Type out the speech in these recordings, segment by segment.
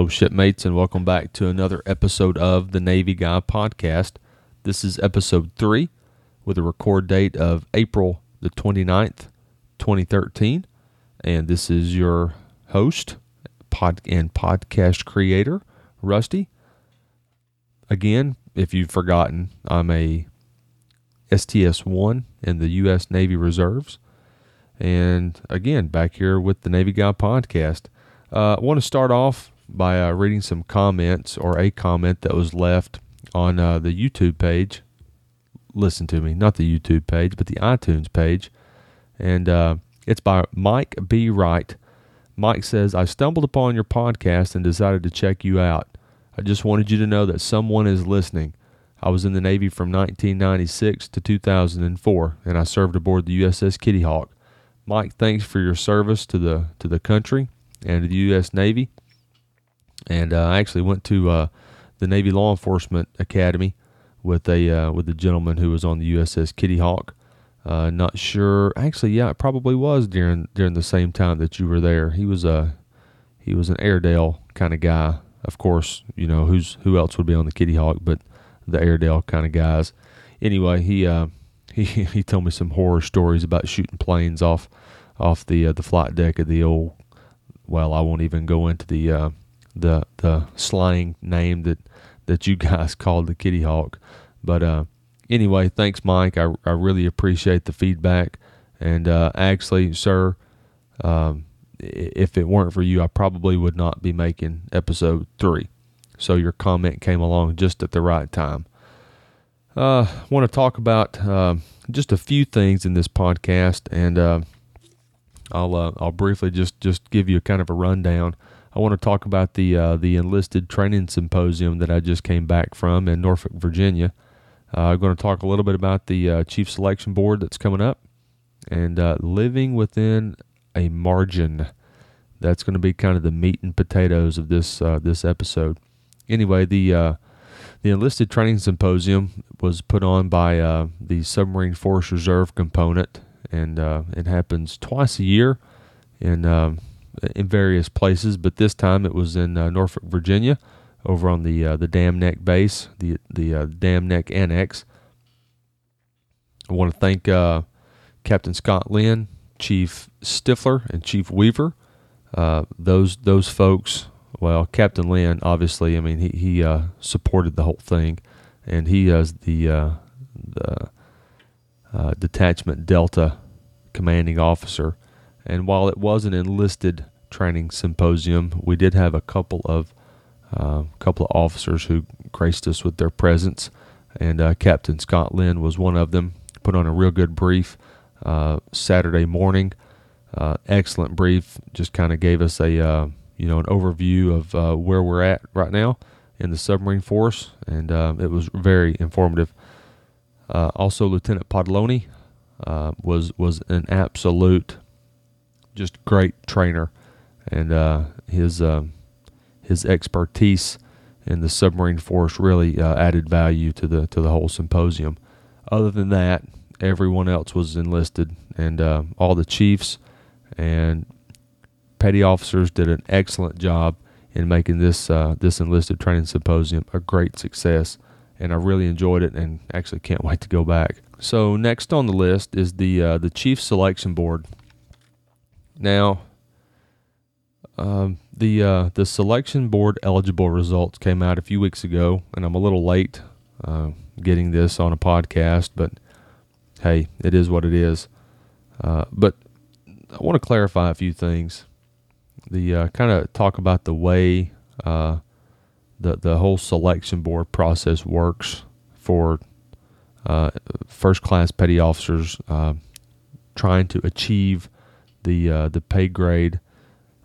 Hello, shipmates, and welcome back to another episode of the Navy Guy Podcast. This is episode three with a record date of April the 29th, 2013. And this is your host pod- and podcast creator, Rusty. Again, if you've forgotten, I'm a STS 1 in the U.S. Navy Reserves. And again, back here with the Navy Guy Podcast. Uh, I want to start off by uh, reading some comments or a comment that was left on uh, the YouTube page. Listen to me, not the YouTube page, but the iTunes page. And uh, it's by Mike B. Wright. Mike says, I stumbled upon your podcast and decided to check you out. I just wanted you to know that someone is listening. I was in the Navy from 1996 to 2004, and I served aboard the USS Kitty Hawk. Mike, thanks for your service to the to the country and to the U.S. Navy. And uh, I actually went to uh, the Navy Law Enforcement Academy with a uh, with a gentleman who was on the USS Kitty Hawk. Uh, not sure. Actually, yeah, it probably was during during the same time that you were there. He was a he was an Airedale kind of guy. Of course, you know who's who else would be on the Kitty Hawk, but the Airedale kind of guys. Anyway, he uh, he he told me some horror stories about shooting planes off off the uh, the flight deck of the old. Well, I won't even go into the the the slang name that that you guys called the Kitty Hawk, but uh, anyway, thanks, Mike. I I really appreciate the feedback, and uh, actually, sir. Um, if it weren't for you, I probably would not be making episode three. So your comment came along just at the right time. Uh, I want to talk about uh, just a few things in this podcast, and uh, I'll uh, I'll briefly just just give you a kind of a rundown. I want to talk about the uh, the enlisted training symposium that I just came back from in Norfolk, Virginia. Uh, I'm going to talk a little bit about the chief selection board that's coming up, and living within a margin. That's going to be kind of the meat and potatoes of this uh, this episode. Anyway, the uh, the enlisted training symposium was put on by uh, the Submarine Force Reserve component, and uh, it happens twice a year in um, in various places. But this time it was in uh, Norfolk, Virginia, over on the uh, the Dam Neck base, the the Dam Neck Annex. I want to thank Captain Scott Lynn Chief Stifler and Chief Weaver. Uh, those those folks, well, Captain Lynn, obviously, I mean, he he uh, supported the whole thing, and he is the uh, the uh, detachment Delta commanding officer. And while it was an enlisted training symposium, we did have a couple of uh, couple of officers who graced us with their presence, and uh, Captain Scott Lynn was one of them. Put on a real good brief uh, Saturday morning. Uh, excellent brief. Just kind of gave us a uh, you know an overview of uh, where we're at right now in the submarine force, and it was very informative. Also, Lieutenant Podloni was was an absolute just great trainer, and his his expertise in the submarine force really added value to the to the whole symposium. Other than that, everyone else was enlisted, and uh, all the chiefs and petty officers did an excellent job in making this uh, this enlisted training symposium a great success. And I really enjoyed it, and actually can't wait to go back. So next on the list is the uh, the chief selection board. Now, um, the uh, the selection board eligible results came out a few weeks ago, and I'm a little late uh, getting this on a podcast, but hey, it is what it is. Uh, but I want to clarify a few things. The uh, kind of talk about the way uh, the the whole selection board process works for uh, first class petty officers trying to achieve the uh, the pay grade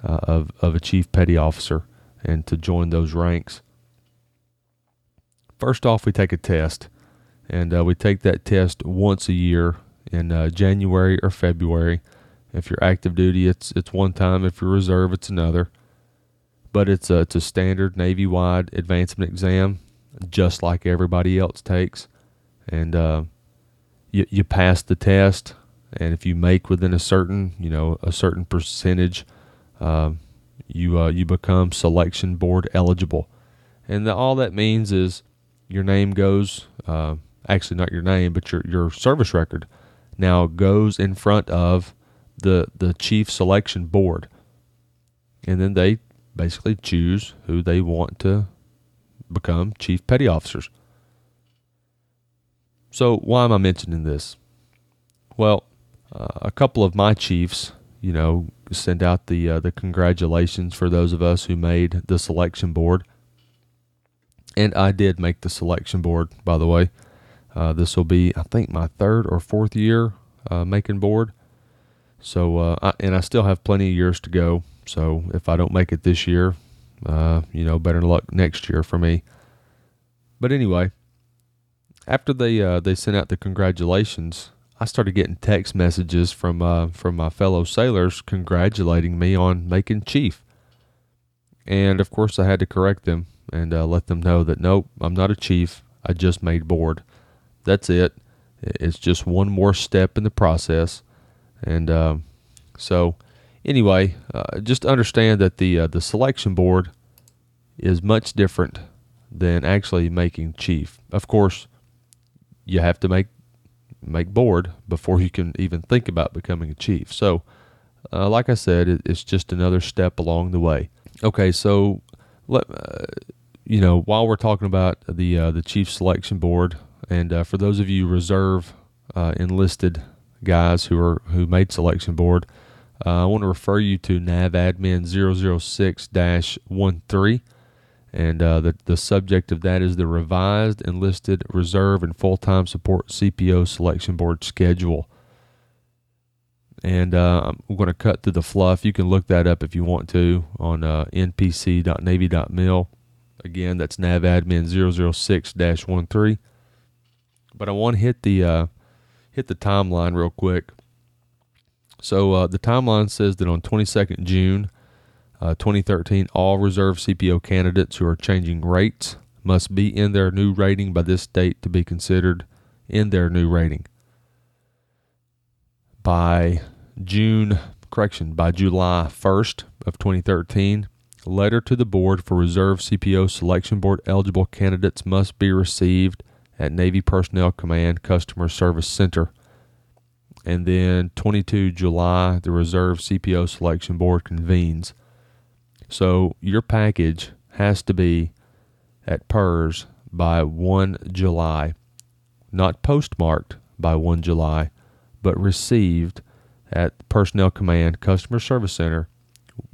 of of a chief petty officer and to join those ranks. First off, we take a test and uh, we take that test once a year in uh, January or February. If you're active duty, it's it's one time. If you're reserve, it's another. But it's a, it's a standard Navy wide advancement exam, just like everybody else takes, and uh, you you pass the test. And if you make within a certain you know a certain percentage, uh, you uh, you become selection board eligible, and the, all that means is your name goes uh, actually not your name, but your your service record now goes in front of the the chief selection board, and then they basically choose who they want to become chief petty officers. So why am I mentioning this? Well, uh, a couple of my chiefs, you know, send out the uh, the congratulations for those of us who made the selection board. And I did make the selection board, by the way. Uh, this will be, I think, my third or fourth year uh, making board. So, uh, I, and I still have plenty of years to go. So, if I don't make it this year, you know, better luck next year for me. But anyway, after they they sent out the congratulations, I started getting text messages from uh, from my fellow sailors congratulating me on making chief. And of course, I had to correct them and uh, let them know that nope, I'm not a chief. I just made board. That's it. It's just one more step in the process. And uh, so, anyway, uh, just understand that the uh, the selection board is much different than actually making chief. Of course, you have to make make board before you can even think about becoming a chief. So, uh, like I said, it, it's just another step along the way. Okay, so let uh, you know while we're talking about the uh, the chief selection board, and uh, for those of you reserve uh, enlisted guys who are who made selection board, uh, I want to refer you to NAVADMIN 006 13 and uh, the, the subject of that is the revised enlisted reserve and full-time support CPO selection board schedule. And uh, I'm going to cut through the fluff. You can look that up if you want to on uh, npc.navy.mil. Again, that's navadmin 006-13. But I want to hit the uh, hit the timeline real quick. So uh, the timeline says that on 22nd June, uh, 2013, all reserve CPO candidates who are changing rates must be in their new rating by this date to be considered in their new rating. By June, correction, by July 1st of 2013, letter to the board for reserve CPO selection board eligible candidates must be received at Navy Personnel Command Customer Service Center. And then 22 July, the reserve CPO selection board convenes. So your package has to be at PERS by 1 July, not postmarked by 1 July, but received at Personnel Command Customer Service Center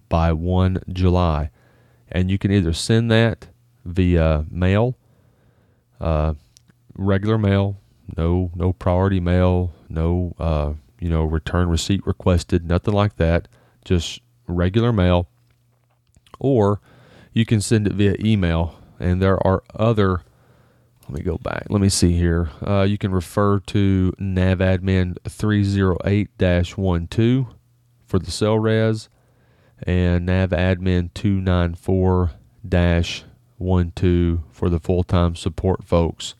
by 1 July. And you can either send that via mail, uh, regular mail, no no priority mail, no uh, you know return receipt requested, nothing like that. Just regular mail or you can send it via email. And there are other, let me go back. Let me see here. Uh, you can refer to navadmin 308 12 for the SELRES and navadmin 294 12 for the full time support folks.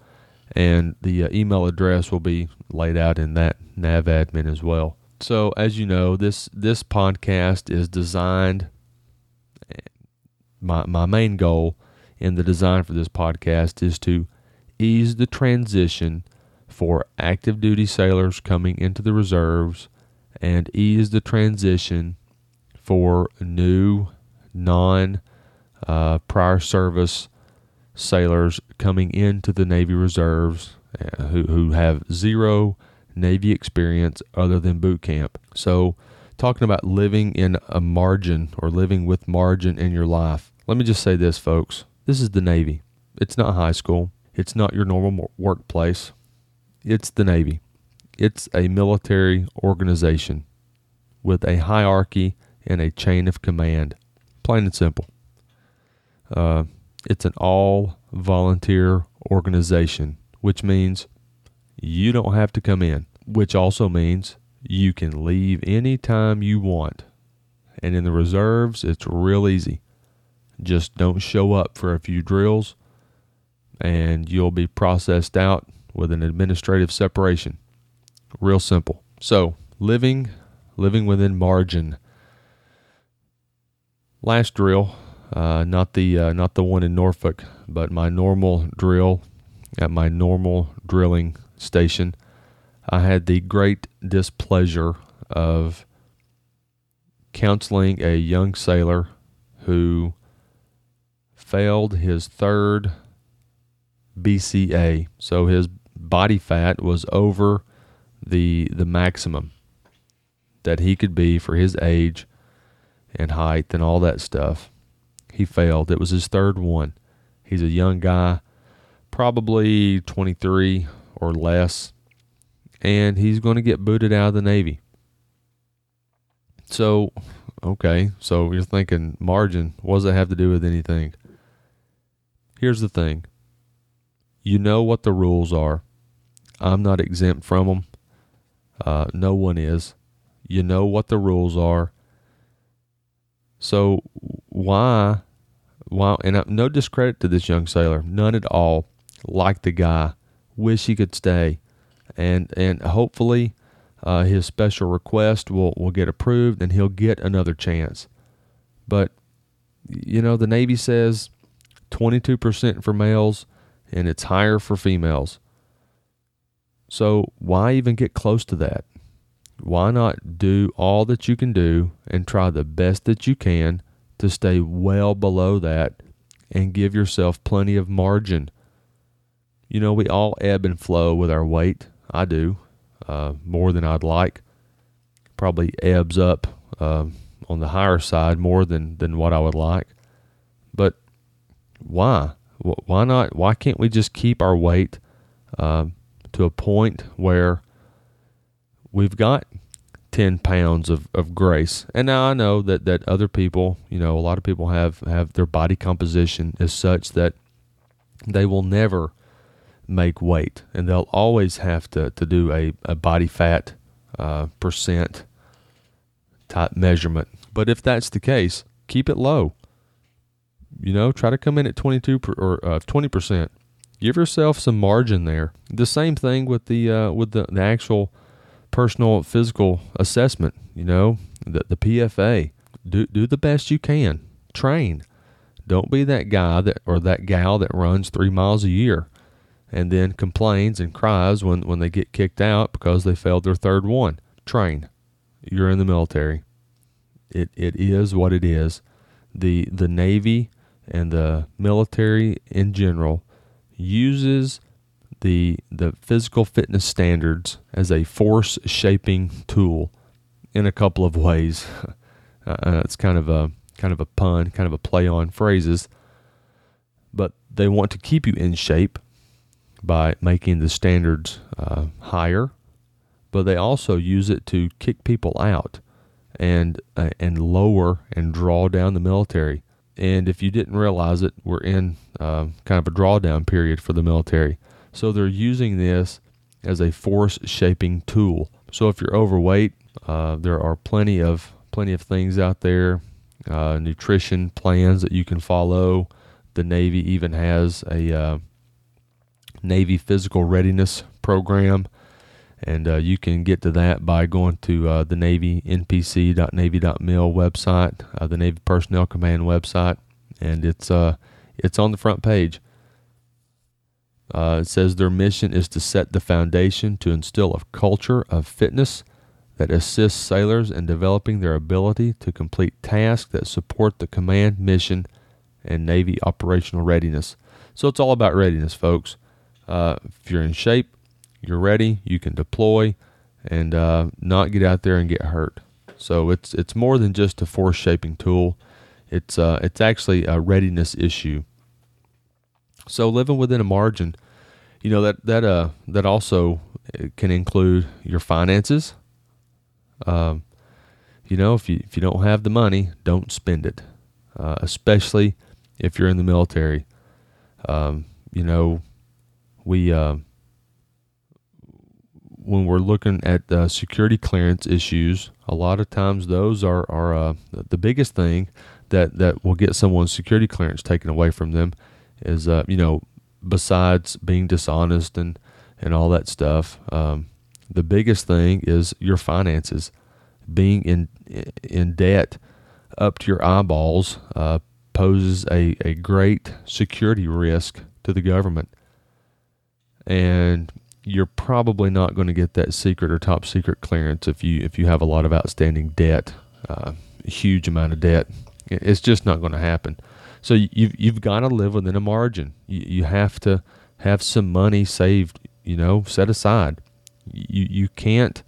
And the uh, email address will be laid out in that navadmin as well. So, as you know, this this podcast is designed my, my main goal in the design for this podcast is to ease the transition for active duty sailors coming into the reserves and ease the transition for new non uh, prior service sailors coming into the Navy Reserves uh, who, who have zero Navy experience other than boot camp. So, talking about living in a margin or living with margin in your life. Let me just say this, folks. This is the Navy. It's not high school. It's not your normal workplace. It's the Navy. It's a military organization with a hierarchy and a chain of command. Plain and simple. Uh, it's an all volunteer organization, which means you don't have to come in, which also means you can leave anytime you want. And in the reserves, it's real easy. Just don't show up for a few drills and you'll be processed out with an administrative separation. Real simple. So, living living within margin. last drill, uh, not the uh, not the one in Norfolk, but my normal drill at my normal drilling station, I had the great displeasure of counseling a young sailor who failed his third BCA. So his body fat was over the the maximum that he could be for his age and height and all that stuff. He failed. It was his third one. He's a young guy, probably 23 or less, and he's going to get booted out of the Navy. So, okay, so you're thinking margin, what does that have to do with anything? Here's the thing you know what the rules are. I'm not exempt from them. Uh, no one is. You know what the rules are. So why, why? And no discredit to this young sailor, none at all. Like the guy, wish he could stay, and and hopefully, uh, his special request will will get approved, and he'll get another chance. But you know, the Navy says 22% for males, and it's higher for females. So why even get close to that? Why not do all that you can do and try the best that you can to stay well below that and give yourself plenty of margin? You know, we all ebb and flow with our weight. I do, uh, more than I'd like. Probably ebbs up uh, on the higher side more than, than what I would like. Why? Why not? Why can't we just keep our weight uh, to a point where we've got 10 pounds of, of grace. And now I know that, that other people, you know, a lot of people have, have their body composition is such that they will never make weight and they'll always have to, to do a, a body fat uh, percent type measurement. But if that's the case, keep it low. You know, try to come in at 22 per, or uh, 20%. Give yourself some margin there. The same thing with the uh, with the, the actual personal physical assessment, you know, the, the PFA. Do, do the best you can. Train. Don't be that guy that or that gal that runs three miles a year and then complains and cries when, when they get kicked out because they failed their third one. Train. You're in the military. It it is what it is. The the Navy and the military in general uses the the physical fitness standards as a force shaping tool in a couple of ways. Uh, it's kind of a kind of a pun, kind of a play on phrases, but they want to keep you in shape by making the standards uh, higher, but they also use it to kick people out and uh, and lower and draw down the military. And if you didn't realize it, we're in uh, kind of a drawdown period for the military. So they're using this as a force shaping tool. So if you're overweight, uh, there are plenty of plenty of things out there, uh, nutrition plans that you can follow. The Navy even has a uh, Navy physical readiness program, and uh, you can get to that by going to uh, the Navy npc.navy.mil website, uh, the Navy Personnel Command website, and it's it's on the front page. Uh, it says their mission is to set the foundation to instill a culture of fitness that assists sailors in developing their ability to complete tasks that support the command mission and Navy operational readiness. So it's all about readiness, folks. Uh, if you're in shape, you're ready, you can deploy and uh, not get out there and get hurt. So it's it's more than just a force shaping tool. It's uh, it's actually a readiness issue. So living within a margin, you know that that uh that also uh, can include your finances. Um, you know, if you if you don't have the money, don't spend it, uh, especially if you're in the military. Um, you know, we uh, when we're looking at uh, security clearance issues, a lot of times those are are uh, the biggest thing that that will get someone's security clearance taken away from them is uh, you know besides being dishonest and and all that stuff um, the biggest thing is your finances being in in debt up to your eyeballs uh, poses a, a great security risk to the government. And you're probably not going to get that secret or top secret clearance if you if you have a lot of outstanding debt, uh, huge amount of debt. It's just not going to happen. So you've you've got to live within a margin. You, you have to have some money saved, you know, set aside. You you can't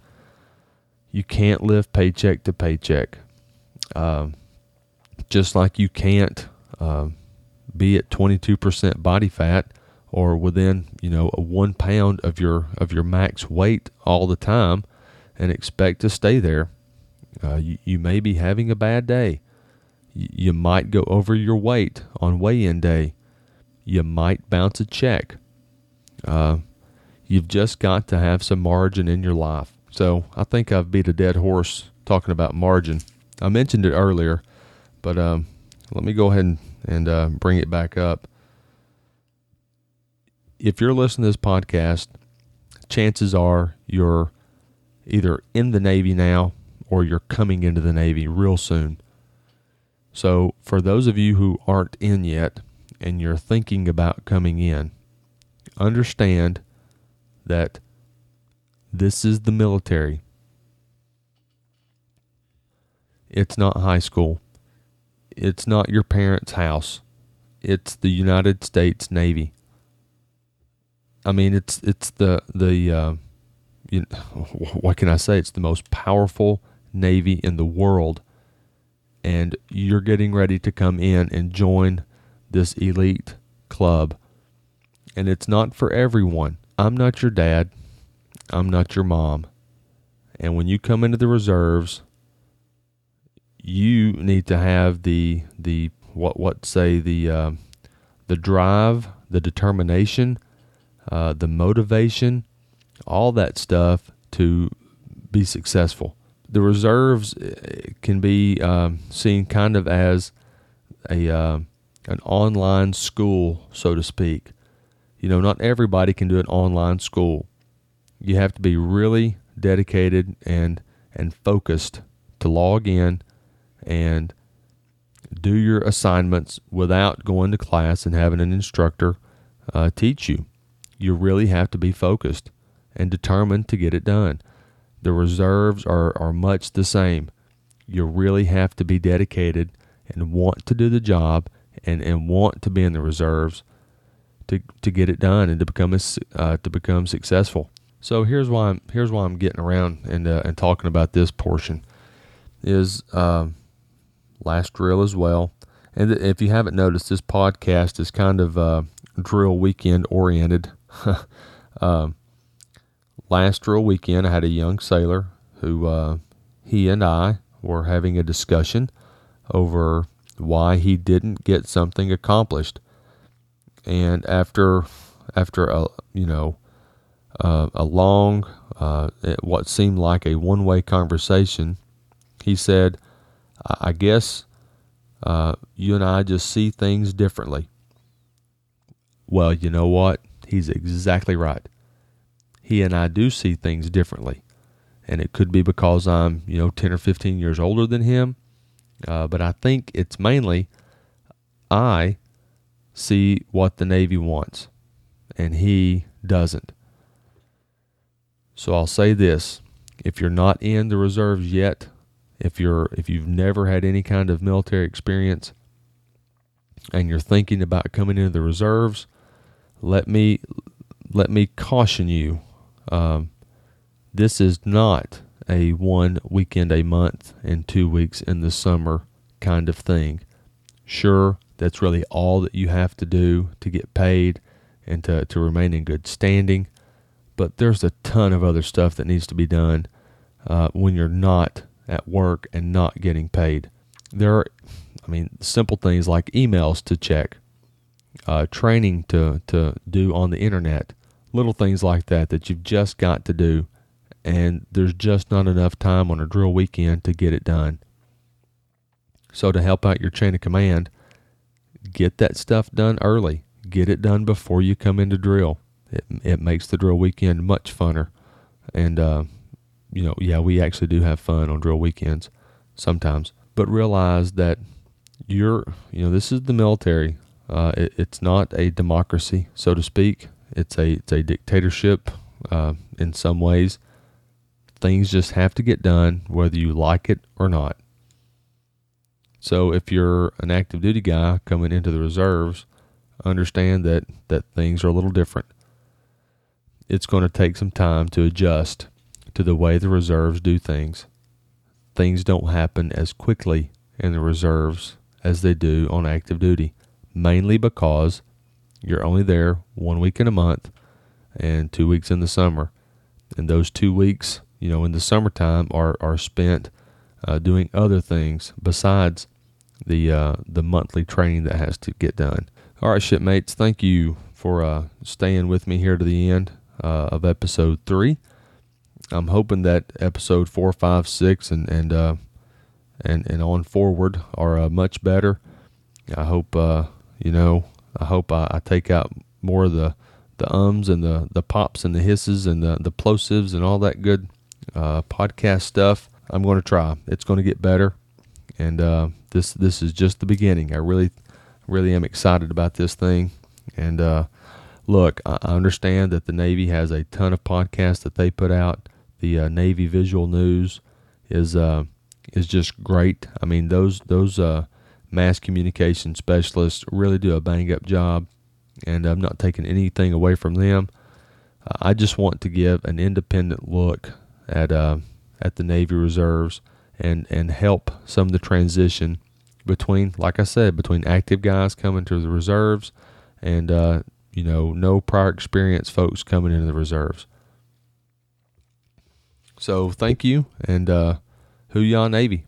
you can't live paycheck to paycheck. Um, just like you can't uh, be at 22% body fat or within you know a one pound of your of your max weight all the time and expect to stay there. Uh, you, you may be having a bad day. You, you might go over your weight on weigh-in day. You might bounce a check. Uh, you've just got to have some margin in your life. So I think I've beat a dead horse talking about margin. I mentioned it earlier, but um, let me go ahead and, and uh, bring it back up if you're listening to this podcast, chances are you're either in the Navy now or you're coming into the Navy real soon. So, for those of you who aren't in yet and you're thinking about coming in, understand that this is the military. It's not high school. It's not your parents' house. It's the United States Navy. I mean, it's it's the the uh, you know, what can I say? It's the most powerful navy in the world, and you're getting ready to come in and join this elite club. And it's not for everyone. I'm not your dad. I'm not your mom. And when you come into the reserves, you need to have the the what what say the uh, the drive, the determination uh, the motivation, all that stuff to be successful. The reserves uh, can be um, seen kind of as a uh, an online school, so to speak. You know, not everybody can do an online school. You have to be really dedicated and and focused to log in and do your assignments without going to class and having an instructor uh, teach you you really have to be focused and determined to get it done. The reserves are, are much the same. You really have to be dedicated and want to do the job and, and want to be in the reserves to, to get it done and to become a, uh, to become successful. So here's why I'm here's why I'm getting around and uh, and talking about this portion is uh, last drill as well. And if you haven't noticed, this podcast is kind of uh, drill weekend oriented. um, last real weekend, I had a young sailor who uh, he and I were having a discussion over why he didn't get something accomplished. And after after a you know uh, a long uh, what seemed like a one way conversation, he said, "I guess uh, you and I just see things differently." Well, you know what? He's exactly right. He and I do see things differently. And it could be because I'm, you know, 10 or 15 years older than him. Uh, but I think it's mainly I see what the Navy wants and he doesn't. So I'll say this if you're not in the reserves yet, if you're if you've never had any kind of military experience and you're thinking about coming into the reserves, let me let me caution you. Um, this is not a one weekend a month and two weeks in the summer kind of thing. Sure, that's really all that you have to do to get paid and to, to remain in good standing. But there's a ton of other stuff that needs to be done uh, when you're not at work and not getting paid. There are, I mean, simple things like emails to check, uh, training to, to do on the internet, little things like that that you've just got to do, and there's just not enough time on a drill weekend to get it done. So, to help out your chain of command, get that stuff done early. Get it done before you come into drill. It, it makes the drill weekend much funner. And, uh, you know, yeah, we actually do have fun on drill weekends sometimes. but realize that you're, you know, this is the military. Uh, it, it's not a democracy, so to speak. It's a it's a dictatorship uh, in some ways. Things just have to get done, whether you like it or not. So if you're an active duty guy coming into the reserves, understand that that things are a little different. It's going to take some time to adjust to the way the reserves do things. Things don't happen as quickly in the reserves as they do on active duty, mainly because you're only there one week in a month and two weeks in the summer. And those two weeks, you know, in the summertime are, are spent uh, doing other things besides the uh, the monthly training that has to get done. All right, shipmates, thank you for uh, staying with me here to the end uh, of episode three. I'm hoping that episode four, five, six, and and uh, and and on forward are uh, much better. I hope you know. I hope I, I, take out more of the the ums and the the pops and the hisses and the the plosives and all that good uh, podcast stuff. I'm going to try. It's going to get better, and uh, this this is just the beginning. I really really am excited about this thing, and uh, look, I understand that the Navy has a ton of podcasts that they put out. The uh, Navy Visual News is uh, is just great. I mean, those those uh, mass communication specialists really do a bang up job, and I'm not taking anything away from them. Uh, I just want to give an independent look at uh, at the Navy Reserves and and help some of the transition between, like I said, between active guys coming to the reserves and uh, you know no prior experience folks coming into the reserves. So thank you and uh, Hoo-yah Navy.